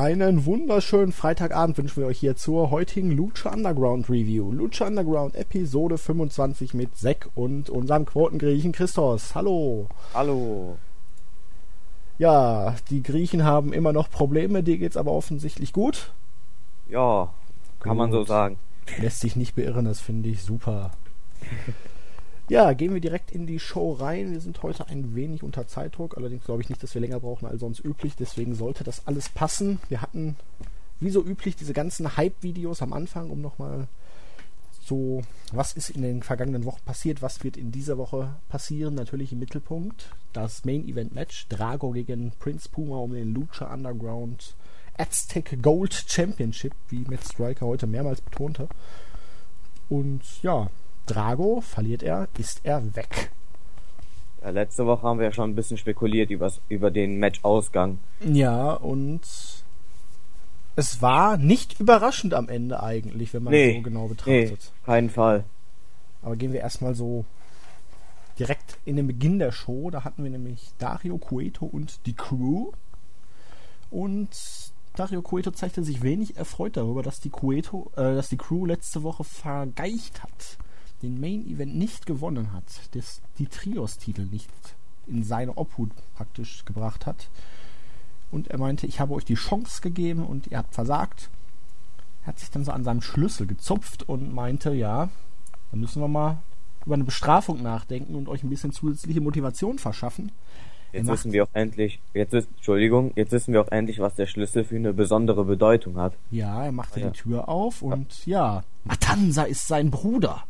einen wunderschönen Freitagabend wünschen wir euch hier zur heutigen Lucha Underground Review. Lucha Underground Episode 25 mit Zack und unserem Quotengriechen Christos. Hallo. Hallo. Ja, die Griechen haben immer noch Probleme, dir geht's aber offensichtlich gut. Ja, kann gut. man so sagen. Lässt sich nicht beirren, das finde ich super. Ja, gehen wir direkt in die Show rein. Wir sind heute ein wenig unter Zeitdruck, allerdings glaube ich nicht, dass wir länger brauchen als sonst üblich. Deswegen sollte das alles passen. Wir hatten, wie so üblich, diese ganzen Hype-Videos am Anfang, um nochmal so, was ist in den vergangenen Wochen passiert, was wird in dieser Woche passieren. Natürlich im Mittelpunkt das Main-Event-Match Drago gegen Prince Puma um den Lucha Underground Aztec Gold Championship, wie Matt Striker heute mehrmals betonte. Und ja, Drago, verliert er, ist er weg. Ja, letzte Woche haben wir ja schon ein bisschen spekuliert übers, über den Match-Ausgang. Ja, und es war nicht überraschend am Ende eigentlich, wenn man nee, so genau betrachtet. Nee, keinen Fall. Aber gehen wir erstmal so direkt in den Beginn der Show. Da hatten wir nämlich Dario Cueto und die Crew. Und Dario Cueto zeigte sich wenig erfreut darüber, dass die Cueto, äh, dass die Crew letzte Woche vergeicht hat den Main Event nicht gewonnen hat, das, die Trios-Titel nicht in seine Obhut praktisch gebracht hat. Und er meinte, ich habe euch die Chance gegeben und ihr habt versagt. Er hat sich dann so an seinem Schlüssel gezupft und meinte, ja, dann müssen wir mal über eine Bestrafung nachdenken und euch ein bisschen zusätzliche Motivation verschaffen. Jetzt wissen wir auch endlich, jetzt ist, Entschuldigung, jetzt wissen wir auch endlich, was der Schlüssel für eine besondere Bedeutung hat. Ja, er machte ja. die Tür auf und ja. ja, Matanza ist sein Bruder.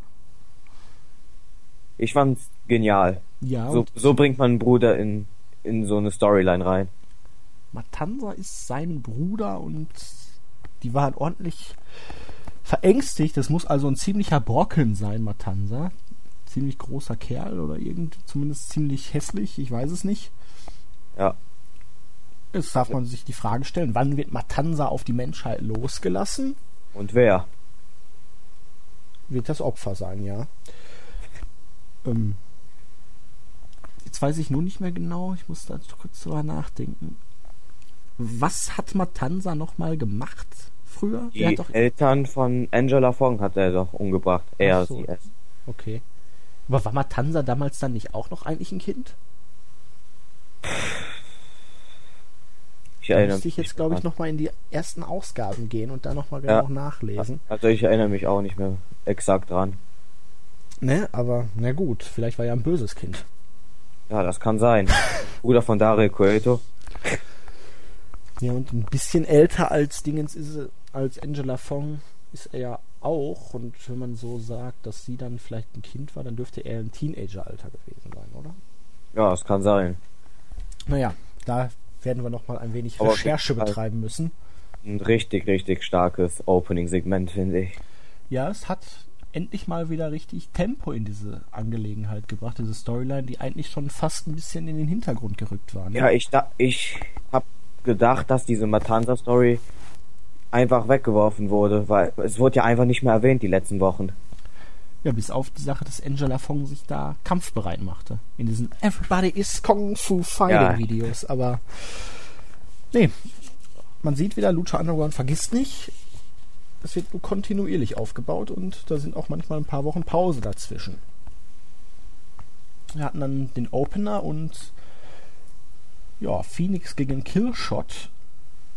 Ich fand's genial. Ja. So, so bringt man einen Bruder in, in so eine Storyline rein. Matanza ist sein Bruder und die war halt ordentlich verängstigt. Das muss also ein ziemlicher Brocken sein, Matanza. Ziemlich großer Kerl oder irgend, zumindest ziemlich hässlich, ich weiß es nicht. Ja. Jetzt darf man sich die Frage stellen, wann wird Matanza auf die Menschheit losgelassen? Und wer? Wird das Opfer sein, ja. Ähm, jetzt weiß ich nur nicht mehr genau, ich muss da kurz drüber nachdenken. Was hat Matanza nochmal gemacht früher? Die Eltern von Angela Fong hat er doch umgebracht. Er, so. sie, es. Okay. Aber war Matanza damals dann nicht auch noch eigentlich ein Kind? Ich erinnere da müsste ich jetzt, glaube ich, nochmal in die ersten Ausgaben gehen und da nochmal genau ja. nachlesen. Also ich erinnere mich auch nicht mehr exakt dran. Ne, aber na gut, vielleicht war er ein böses Kind. Ja, das kann sein. Bruder von Dario Coeto. Ja, und ein bisschen älter als Dingens ist er, als Angela Fong ist er ja auch. Und wenn man so sagt, dass sie dann vielleicht ein Kind war, dann dürfte er im Teenageralter gewesen sein, oder? Ja, das kann sein. Naja, da werden wir nochmal ein wenig Aber Recherche betreiben müssen. Ein richtig, richtig starkes Opening-Segment, finde ich. Ja, es hat endlich mal wieder richtig Tempo in diese Angelegenheit gebracht, diese Storyline, die eigentlich schon fast ein bisschen in den Hintergrund gerückt war. Ne? Ja, ich, da, ich habe gedacht, dass diese Matanza-Story einfach weggeworfen wurde, weil es wurde ja einfach nicht mehr erwähnt die letzten Wochen. Ja, bis auf die Sache, dass Angela Fong sich da kampfbereit machte. In diesen Everybody is Kung Fu Fighting ja. Videos. Aber nee, man sieht wieder, Lucha Underground vergisst nicht, es wird nur kontinuierlich aufgebaut und da sind auch manchmal ein paar Wochen Pause dazwischen. Wir hatten dann den Opener und ja, Phoenix gegen Killshot.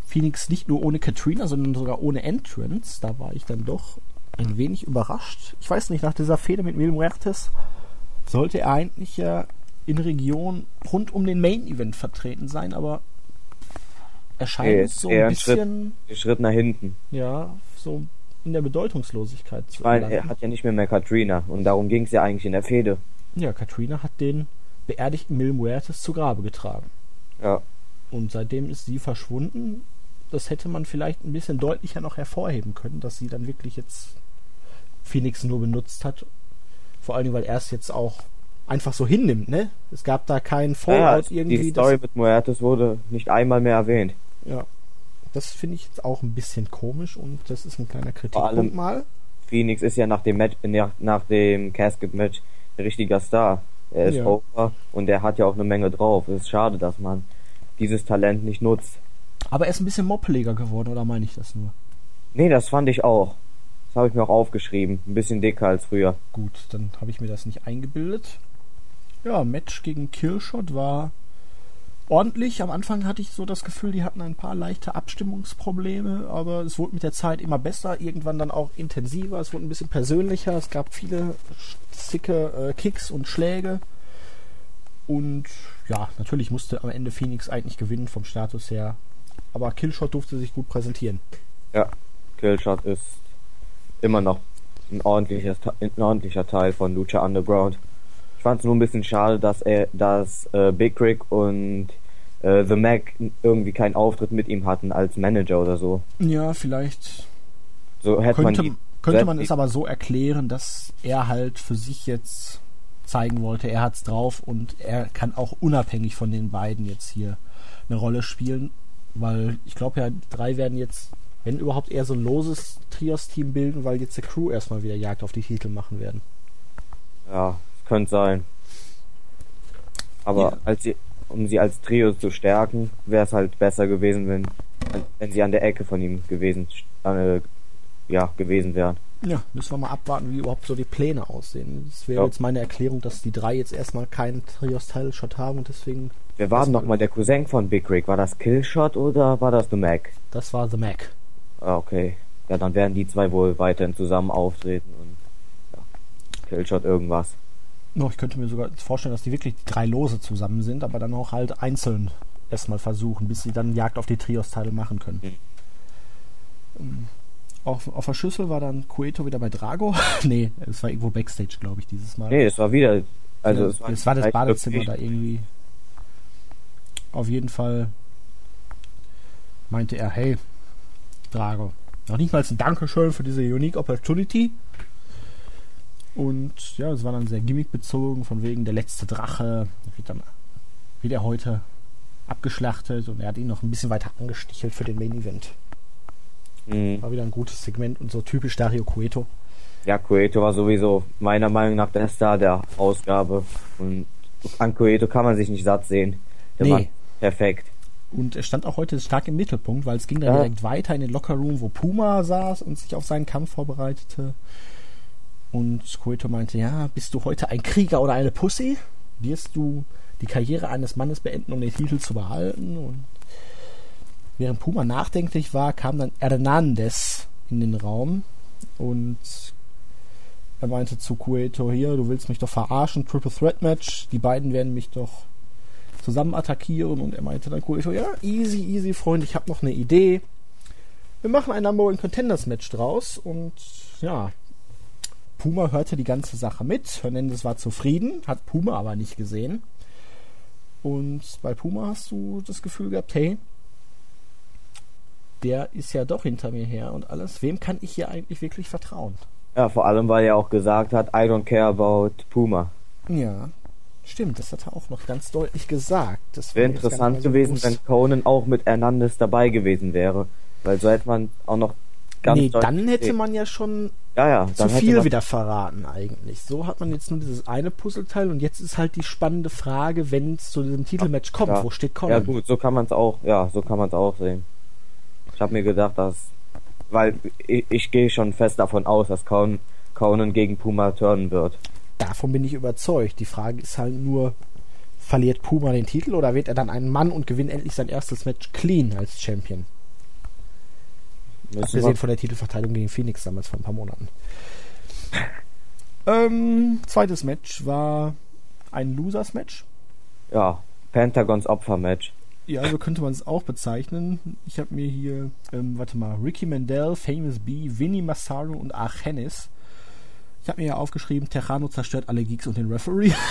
Phoenix nicht nur ohne Katrina, sondern sogar ohne Entrance. Da war ich dann doch ein wenig überrascht. Ich weiß nicht, nach dieser Fehde mit Mil Muertes sollte er eigentlich ja in Region rund um den Main Event vertreten sein, aber er scheint so ein bisschen. Schritt, Schritt nach hinten. Ja, so in der Bedeutungslosigkeit zu Weil er hat ja nicht mehr mehr Katrina und darum ging es ja eigentlich in der Fehde. Ja, Katrina hat den beerdigten Mil Muertes zu Grabe getragen. Ja. Und seitdem ist sie verschwunden. Das hätte man vielleicht ein bisschen deutlicher noch hervorheben können, dass sie dann wirklich jetzt Phoenix nur benutzt hat. Vor allem, weil er es jetzt auch einfach so hinnimmt, ne? Es gab da keinen Fallout ja, irgendwie. Die Story mit Muertes wurde nicht einmal mehr erwähnt. Ja. Das finde ich jetzt auch ein bisschen komisch und das ist ein kleiner Kritikpunkt mal. Phoenix ist ja nach dem Match, nach, nach dem Casket-Match ein richtiger Star. Er ist ja. over und er hat ja auch eine Menge drauf. Es ist schade, dass man dieses Talent nicht nutzt. Aber er ist ein bisschen moppeliger geworden, oder meine ich das nur? Nee, das fand ich auch. Das habe ich mir auch aufgeschrieben. Ein bisschen dicker als früher. Gut, dann habe ich mir das nicht eingebildet. Ja, Match gegen Killshot war ordentlich. Am Anfang hatte ich so das Gefühl, die hatten ein paar leichte Abstimmungsprobleme, aber es wurde mit der Zeit immer besser, irgendwann dann auch intensiver, es wurde ein bisschen persönlicher, es gab viele sicke äh, Kicks und Schläge. Und ja, natürlich musste am Ende Phoenix eigentlich gewinnen vom Status her. Aber Killshot durfte sich gut präsentieren. Ja, Killshot ist immer noch ein ordentlicher, ein ordentlicher Teil von Lucha Underground. Ich fand es nur ein bisschen schade, dass er, dass äh, Big Rick und äh, The Mac irgendwie keinen Auftritt mit ihm hatten als Manager oder so. Ja, vielleicht. So hätte könnte, man könnte man es aber so erklären, dass er halt für sich jetzt zeigen wollte, er hat's drauf und er kann auch unabhängig von den beiden jetzt hier eine Rolle spielen, weil ich glaube ja, drei werden jetzt, wenn überhaupt eher so ein loses Trios-Team bilden, weil jetzt der Crew erstmal wieder Jagd auf die Titel machen werden. Ja, könnte sein. Aber ja. als sie, um sie als Trio zu stärken, wäre es halt besser gewesen, wenn, wenn sie an der Ecke von ihm gewesen, äh, ja, gewesen wären. Ja, müssen wir mal abwarten, wie überhaupt so die Pläne aussehen. Das wäre ja. jetzt meine Erklärung, dass die drei jetzt erstmal keinen Trios-Title-Shot haben und deswegen. Wer war denn nochmal der Cousin von Big Rick? War das Killshot oder war das The Mac? Das war The Mac. Ah, okay. Ja, dann werden die zwei wohl weiterhin zusammen auftreten und ja, Killshot irgendwas. No, ich könnte mir sogar vorstellen, dass die wirklich drei Lose zusammen sind, aber dann auch halt einzeln erstmal versuchen, bis sie dann Jagd auf die Trios-Title machen können. Mhm. Auf, auf der Schüssel war dann Cueto wieder bei Drago. nee, es war irgendwo Backstage, glaube ich, dieses Mal. Nee, es war wieder. Also, ja, es war, es war das Badezimmer da irgendwie. Auf jeden Fall meinte er, hey, Drago, noch nicht mal ein Dankeschön für diese Unique Opportunity. Und ja, es war dann sehr gimmickbezogen, von wegen der letzte Drache wird dann wird er heute abgeschlachtet und er hat ihn noch ein bisschen weiter angestichelt für den Main Event. Mhm. War wieder ein gutes Segment und so typisch Dario Cueto. Ja, Cueto war sowieso meiner Meinung nach der Star der Ausgabe. Und an Cueto kann man sich nicht satt sehen. Der nee. perfekt. Und er stand auch heute stark im Mittelpunkt, weil es ging dann ja. direkt weiter in den Lockerroom, wo Puma saß und sich auf seinen Kampf vorbereitete. Und Cueto meinte, ja, bist du heute ein Krieger oder eine Pussy? Wirst du die Karriere eines Mannes beenden, um den Titel zu behalten? Und Während Puma nachdenklich war, kam dann Hernandez in den Raum und er meinte zu Cueto, hier, du willst mich doch verarschen, Triple Threat Match, die beiden werden mich doch zusammen attackieren und er meinte dann Cueto, ja, easy, easy, Freund, ich habe noch eine Idee. Wir machen ein Number One Contenders Match draus und ja, Puma hörte die ganze Sache mit. Hernandez war zufrieden, hat Puma aber nicht gesehen. Und bei Puma hast du das Gefühl gehabt, hey, der ist ja doch hinter mir her und alles. Wem kann ich hier eigentlich wirklich vertrauen? Ja, vor allem, weil er auch gesagt hat, I don't care about Puma. Ja, stimmt, das hat er auch noch ganz deutlich gesagt. Das wäre interessant so gewesen, groß. wenn Conan auch mit Hernandez dabei gewesen wäre. Weil so hätte man auch noch ganz Nee, dann hätte man ja schon ja, ja, zu viel wieder verraten eigentlich. So hat man jetzt nur dieses eine Puzzleteil und jetzt ist halt die spannende Frage, wenn es zu diesem Titelmatch kommt, ja. wo steht Conan? Ja gut, so kann man es auch, ja, so kann man es auch sehen. Ich habe mir gedacht, dass, weil ich, ich gehe schon fest davon aus, dass Conan, Conan gegen Puma turnen wird. Davon bin ich überzeugt. Die Frage ist halt nur, verliert Puma den Titel oder wird er dann ein Mann und gewinnt endlich sein erstes Match clean als Champion? Müssen Abgesehen von der Titelverteidigung gegen Phoenix damals vor ein paar Monaten. ähm, zweites Match war ein Losers-Match. Ja, Pentagons Opfer-Match. Ja, so könnte man es auch bezeichnen. Ich habe mir hier, ähm, warte mal, Ricky Mandel, Famous B, Vinny Massaro und Argenis. Ich habe mir ja aufgeschrieben, Terrano zerstört alle Geeks und den Referee.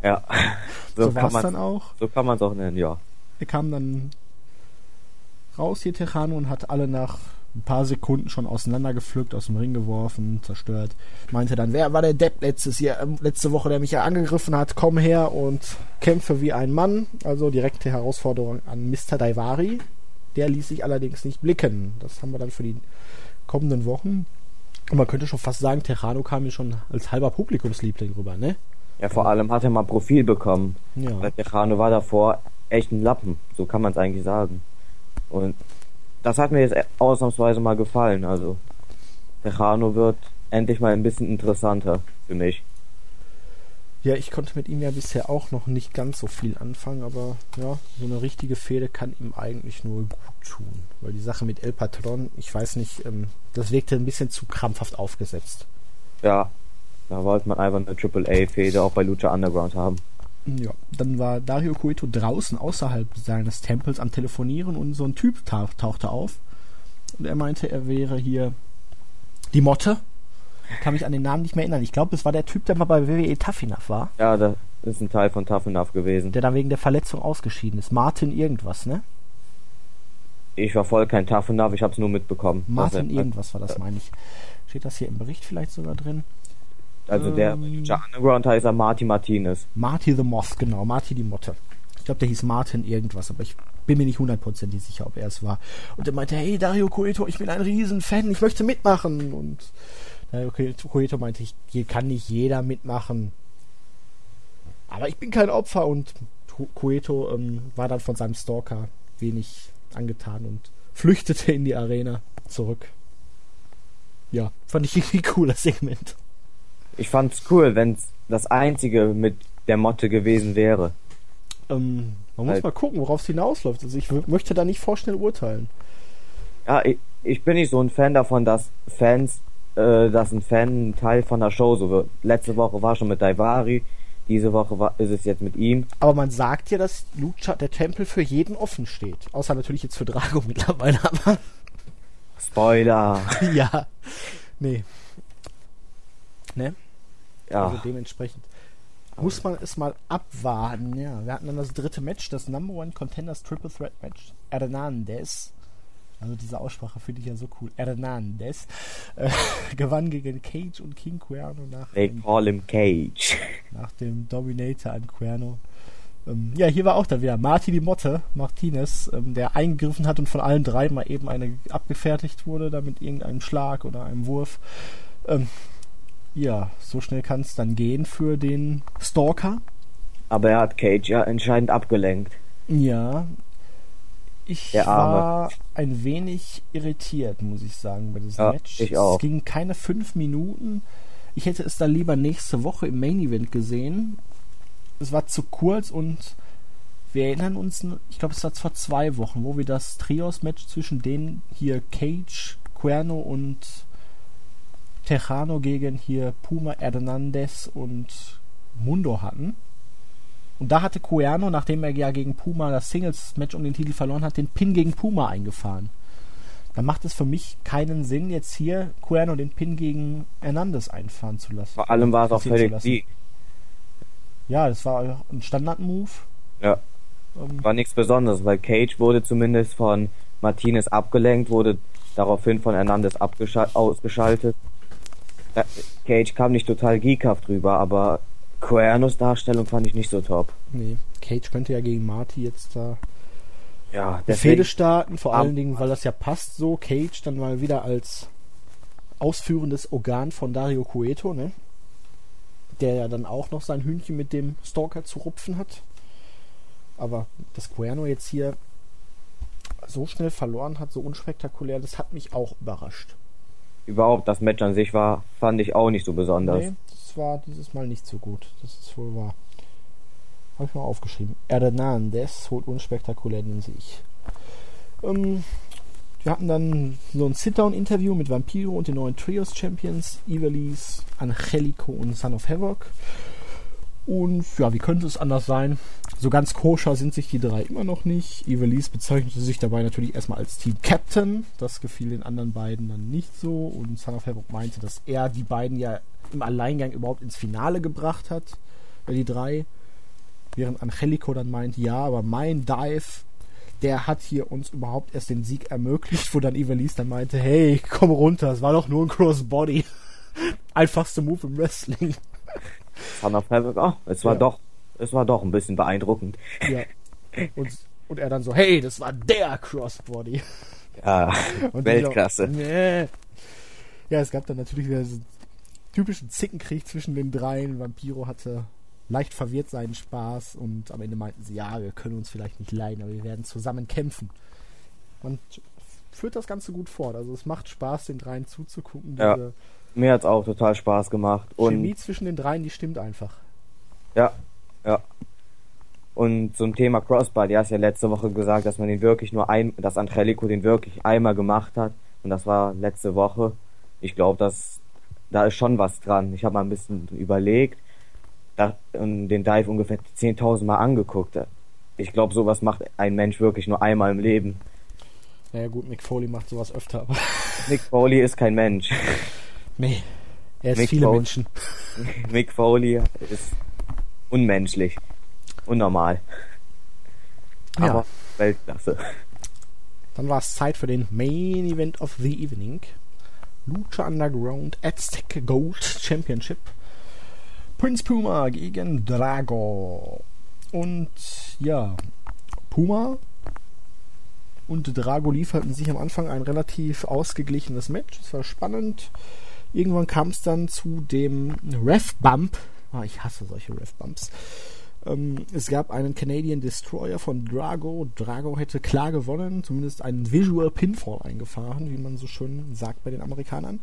Ja, so, so war es dann auch. So kann man es auch nennen, ja. Er kam dann raus hier, Terrano, und hat alle nach ein paar Sekunden schon auseinandergepflückt, aus dem Ring geworfen, zerstört. Meinte dann, wer war der Depp letztes Jahr, ähm, letzte Woche, der mich ja angegriffen hat? Komm her und kämpfe wie ein Mann. Also direkte Herausforderung an Mr. Daivari. Der ließ sich allerdings nicht blicken. Das haben wir dann für die kommenden Wochen. Und man könnte schon fast sagen, Terrano kam mir schon als halber Publikumsliebling rüber, ne? Ja, vor allem hat er mal Profil bekommen. Ja. Weil Terrano war davor echt ein Lappen. So kann man es eigentlich sagen. Und das hat mir jetzt ausnahmsweise mal gefallen. Also, Tejano wird endlich mal ein bisschen interessanter für mich. Ja, ich konnte mit ihm ja bisher auch noch nicht ganz so viel anfangen, aber ja, so eine richtige Fehde kann ihm eigentlich nur gut tun. Weil die Sache mit El Patron, ich weiß nicht, ähm, das wirkte ein bisschen zu krampfhaft aufgesetzt. Ja, da wollte man einfach eine Triple-A-Fehde auch bei Lucha Underground haben. Ja, dann war Dario Cueto draußen außerhalb seines Tempels am Telefonieren und so ein Typ tauchte auf. Und er meinte, er wäre hier die Motte kann mich an den Namen nicht mehr erinnern. Ich glaube, es war der Typ, der mal bei WWE Tough Enough war. Ja, das ist ein Teil von Tough Enough gewesen. Der dann wegen der Verletzung ausgeschieden ist. Martin irgendwas, ne? Ich war voll kein Tough Enough, ich hab's nur mitbekommen. Martin irgendwas war das, meine ich. Steht das hier im Bericht vielleicht sogar drin? Also der ähm, Underground heißt er Marty Martinez. Marty the Moth, genau, Marty die Motte. Ich glaube, der hieß Martin irgendwas, aber ich bin mir nicht hundertprozentig sicher, ob er es war. Und er meinte, hey Dario Coeto, ich bin ein Riesenfan, ich möchte mitmachen. Und Okay, Koito meinte, ich, hier kann nicht jeder mitmachen. Aber ich bin kein Opfer und Koeto ähm, war dann von seinem Stalker wenig angetan und flüchtete in die Arena zurück. Ja, fand ich irgendwie cooler Segment. Ich fand's cool, wenn's das einzige mit der Motte gewesen wäre. Ähm, man halt. muss mal gucken, worauf es hinausläuft. Also ich möchte da nicht vorschnell urteilen. Ja, ich, ich bin nicht so ein Fan davon, dass Fans äh, dass ein Fan ein Teil von der Show so wird. Letzte Woche war schon mit Daivari, diese Woche war, ist es jetzt mit ihm. Aber man sagt ja, dass Lucha, der Tempel für jeden offen steht. Außer natürlich jetzt für Drago mittlerweile, aber. Spoiler! ja. Nee. Ne? Ja. Also dementsprechend muss man es mal abwarten. Ja, wir hatten dann das dritte Match, das Number One Contenders Triple Threat Match. Hernandez also diese Aussprache finde ich ja so cool. Hernandez äh, gewann gegen Cage und King Cuerno nach. They dem, call him Cage. Nach dem Dominator an Cuerno. Ähm, ja, hier war auch dann wieder Marty die Motte, Martinez, ähm, der eingegriffen hat und von allen drei mal eben eine abgefertigt wurde, da mit irgendeinem Schlag oder einem Wurf. Ähm, ja, so schnell kann es dann gehen für den Stalker. Aber er hat Cage ja entscheidend abgelenkt. Ja, ich war ein wenig irritiert, muss ich sagen, bei diesem ja, Match. Ich auch. Es ging keine fünf Minuten. Ich hätte es dann lieber nächste Woche im Main Event gesehen. Es war zu kurz und wir erinnern uns, ich glaube, es war vor zwei Wochen, wo wir das Trios-Match zwischen denen hier Cage, Cuerno und Tejano gegen hier Puma Hernandez und Mundo hatten. Und da hatte Cuerno, nachdem er ja gegen Puma das Singles-Match um den Titel verloren hat, den Pin gegen Puma eingefahren. Da macht es für mich keinen Sinn, jetzt hier Cuerno den Pin gegen Hernandez einfahren zu lassen. Vor allem war es auch völlig die. Ja, das war ein Standard-Move. Ja. Ähm, war nichts Besonderes, weil Cage wurde zumindest von Martinez abgelenkt, wurde daraufhin von Hernandez ausgeschaltet. Äh, Cage kam nicht total geekhaft rüber, aber Cuernos Darstellung fand ich nicht so top. Nee, Cage könnte ja gegen Marty jetzt da ja, der Fehde starten, vor allen Dingen, weil das ja passt so. Cage dann mal wieder als ausführendes Organ von Dario Cueto, ne? Der ja dann auch noch sein Hühnchen mit dem Stalker zu rupfen hat. Aber dass Cuerno jetzt hier so schnell verloren hat, so unspektakulär, das hat mich auch überrascht. Überhaupt, das Match an sich war, fand ich auch nicht so besonders. Nee, war dieses Mal nicht so gut. Das ist wohl wahr. Habe ich mal aufgeschrieben. Hernandez holt unspektakulär den Sieg. Ähm, wir hatten dann so ein Sit-Down-Interview mit Vampiro und den neuen Trios-Champions, Ivelis, Angelico und Son of Havoc. Und ja, wie könnte es anders sein? So ganz koscher sind sich die drei immer noch nicht. Ivelis bezeichnete sich dabei natürlich erstmal als Team Captain. Das gefiel den anderen beiden dann nicht so. Und Son of Havoc meinte, dass er die beiden ja im Alleingang überhaupt ins Finale gebracht hat. Die drei. Während Angelico dann meint, ja, aber mein Dive, der hat hier uns überhaupt erst den Sieg ermöglicht, wo dann Ivelis dann meinte, hey, komm runter, es war doch nur ein Crossbody. Einfachste Move im Wrestling. Son of Havoc, oh, es war ja. doch, es war doch ein bisschen beeindruckend. Ja. Und, und er dann so, hey, das war der Crossbody. Ja, und Weltklasse. So, nee. Ja, es gab dann natürlich wieder so typischen Zickenkrieg zwischen den dreien. Vampiro hatte leicht verwirrt seinen Spaß und am Ende meinten sie, ja, wir können uns vielleicht nicht leiden, aber wir werden zusammen kämpfen. man führt das Ganze gut fort. Also es macht Spaß, den dreien zuzugucken. Ja. Mir hat's auch total Spaß gemacht. Und Chemie zwischen den dreien, die stimmt einfach. Ja. Und zum Thema Crossbody, du hast ja letzte Woche gesagt, dass man den wirklich nur ein, dass Angelico den wirklich einmal gemacht hat. Und das war letzte Woche. Ich glaube, dass da ist schon was dran. Ich habe mal ein bisschen überlegt da, und den Dive ungefähr 10.000 Mal angeguckt. Ich glaube, sowas macht ein Mensch wirklich nur einmal im Leben. Naja gut, Mick Foley macht sowas öfter, aber Mick Foley ist kein Mensch. nee. Er ist Mick viele Foley. Menschen. Mick Foley ist unmenschlich. Unnormal. Ja. Aber Weltklasse. Dann war es Zeit für den Main Event of the Evening. Lucha Underground Aztec Gold Championship. Prince Puma gegen Drago. Und ja, Puma und Drago lieferten sich am Anfang ein relativ ausgeglichenes Match. Es war spannend. Irgendwann kam es dann zu dem Ref-Bump. Ah, ich hasse solche Ref-Bumps. Ähm, es gab einen Canadian Destroyer von Drago. Drago hätte klar gewonnen, zumindest einen Visual Pinfall eingefahren, wie man so schön sagt bei den Amerikanern.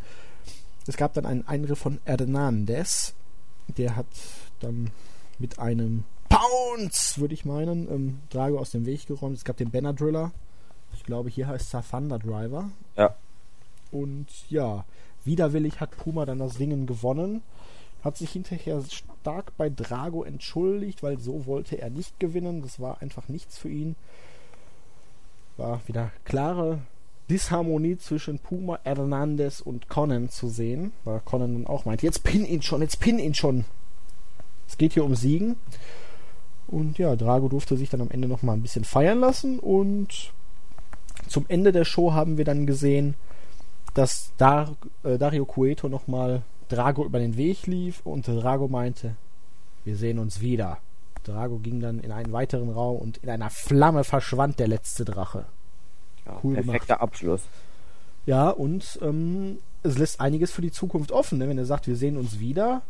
Es gab dann einen Eingriff von Hernandez. Der hat dann mit einem Pounce, würde ich meinen, ähm, Drago aus dem Weg geräumt. Es gab den Banner Driller. Ich glaube, hier heißt er Thunder Driver. Ja. Und ja, widerwillig hat Puma dann das Dingen gewonnen. Hat sich hinterher stark bei Drago entschuldigt, weil so wollte er nicht gewinnen. Das war einfach nichts für ihn. War wieder klare Disharmonie zwischen Puma, Hernandez und Conan zu sehen. Weil Conan dann auch meint, jetzt pin ihn schon, jetzt pin ihn schon. Es geht hier um Siegen. Und ja, Drago durfte sich dann am Ende nochmal ein bisschen feiern lassen. Und zum Ende der Show haben wir dann gesehen, dass Dar äh, Dario Cueto nochmal Drago über den Weg lief und Drago meinte, wir sehen uns wieder. Drago ging dann in einen weiteren Raum und in einer Flamme verschwand der letzte Drache. Ja, Cool perfekter Abschluss. Ja, und ähm, es lässt einiges für die Zukunft offen. Ne? Wenn er sagt, wir sehen uns wieder,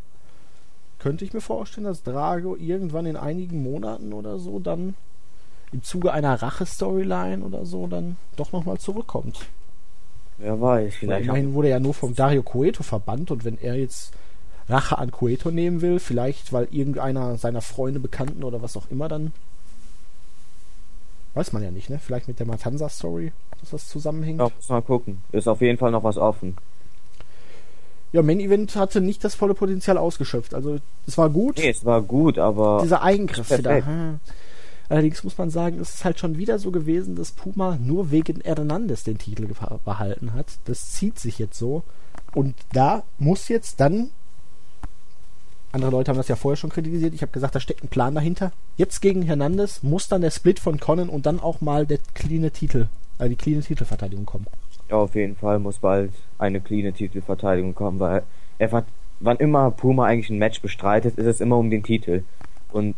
könnte ich mir vorstellen, dass Drago irgendwann in einigen Monaten oder so dann im Zuge einer Rache-Storyline oder so dann doch nochmal zurückkommt. Wer weiß, vielleicht. immerhin wurde er ja nur vom Dario Cueto verbannt und wenn er jetzt Rache an Cueto nehmen will, vielleicht weil irgendeiner seiner Freunde, Bekannten oder was auch immer dann. Weiß man ja nicht, ne? Vielleicht mit der Matanza-Story, dass das zusammenhängt. Ja, muss mal gucken. Ist auf jeden Fall noch was offen. Ja, Main Event hatte nicht das volle Potenzial ausgeschöpft. Also es war gut. Nee, es war gut, aber Dieser Eingriff wieder. Perfekt. hm. Allerdings muss man sagen, es ist halt schon wieder so gewesen, dass Puma nur wegen Hernandez den Titel behalten hat. Das zieht sich jetzt so. Und da muss jetzt dann. Andere Leute haben das ja vorher schon kritisiert. Ich habe gesagt, da steckt ein Plan dahinter. Jetzt gegen Hernandez muss dann der Split von Conan und dann auch mal der cleane Titel, äh, die cleane Titelverteidigung kommen. ja, auf jeden Fall muss bald eine cleane Titelverteidigung kommen, weil er wann immer Puma eigentlich ein Match bestreitet, ist es immer um den Titel. Und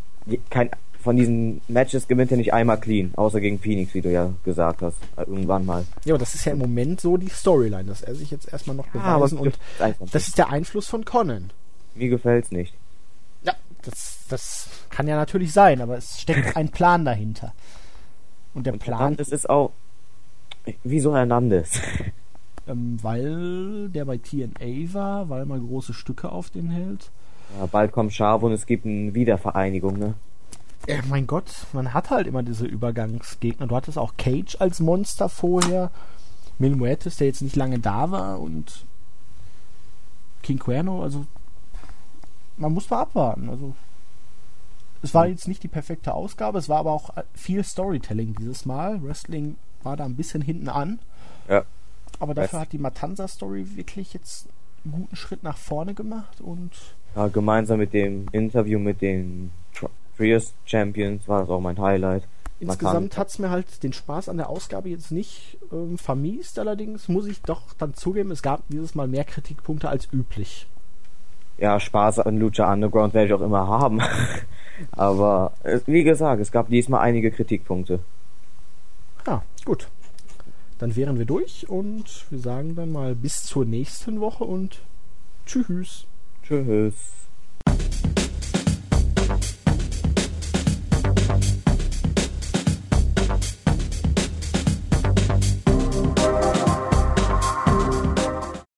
kein von diesen Matches gewinnt er nicht einmal clean, außer gegen Phoenix, wie du ja gesagt hast, äh, irgendwann mal. Ja, aber das ist ja im Moment so die Storyline, dass er sich jetzt erstmal noch beweisen mir und das ist der Einfluss von Conan. mir gefällt's nicht. Ja, das, das kann ja natürlich sein, aber es steckt ein Plan dahinter. Und der Und Plan, Hernandez ist auch wieso Hernandez? ähm, weil der bei TNA war, weil man große Stücke auf den hält. Ja, bald kommt Chavo und es gibt eine Wiedervereinigung, ne? Äh, mein Gott, man hat halt immer diese Übergangsgegner. Du hattest auch Cage als Monster vorher. Mil Muertes, der jetzt nicht lange da war und King Cuerno, also man muss mal abwarten. Also es war jetzt nicht die perfekte Ausgabe, es war aber auch viel Storytelling dieses Mal. Wrestling war da ein bisschen hinten an. Ja. Aber dafür hat die Matanza-Story wirklich jetzt einen guten Schritt nach vorne gemacht und Ja, gemeinsam mit dem Interview mit den Trios Champions war das auch mein Highlight. Insgesamt hat es mir halt den Spaß an der Ausgabe jetzt nicht ähm, vermiest, allerdings muss ich doch dann zugeben, es gab dieses Mal mehr Kritikpunkte als üblich. Ja, Spaß an Lucha Underground werde ich auch immer haben. Aber es, wie gesagt, es gab diesmal einige Kritikpunkte. Ja, gut. Dann wären wir durch und wir sagen dann mal bis zur nächsten Woche und tschüss. Tschüss.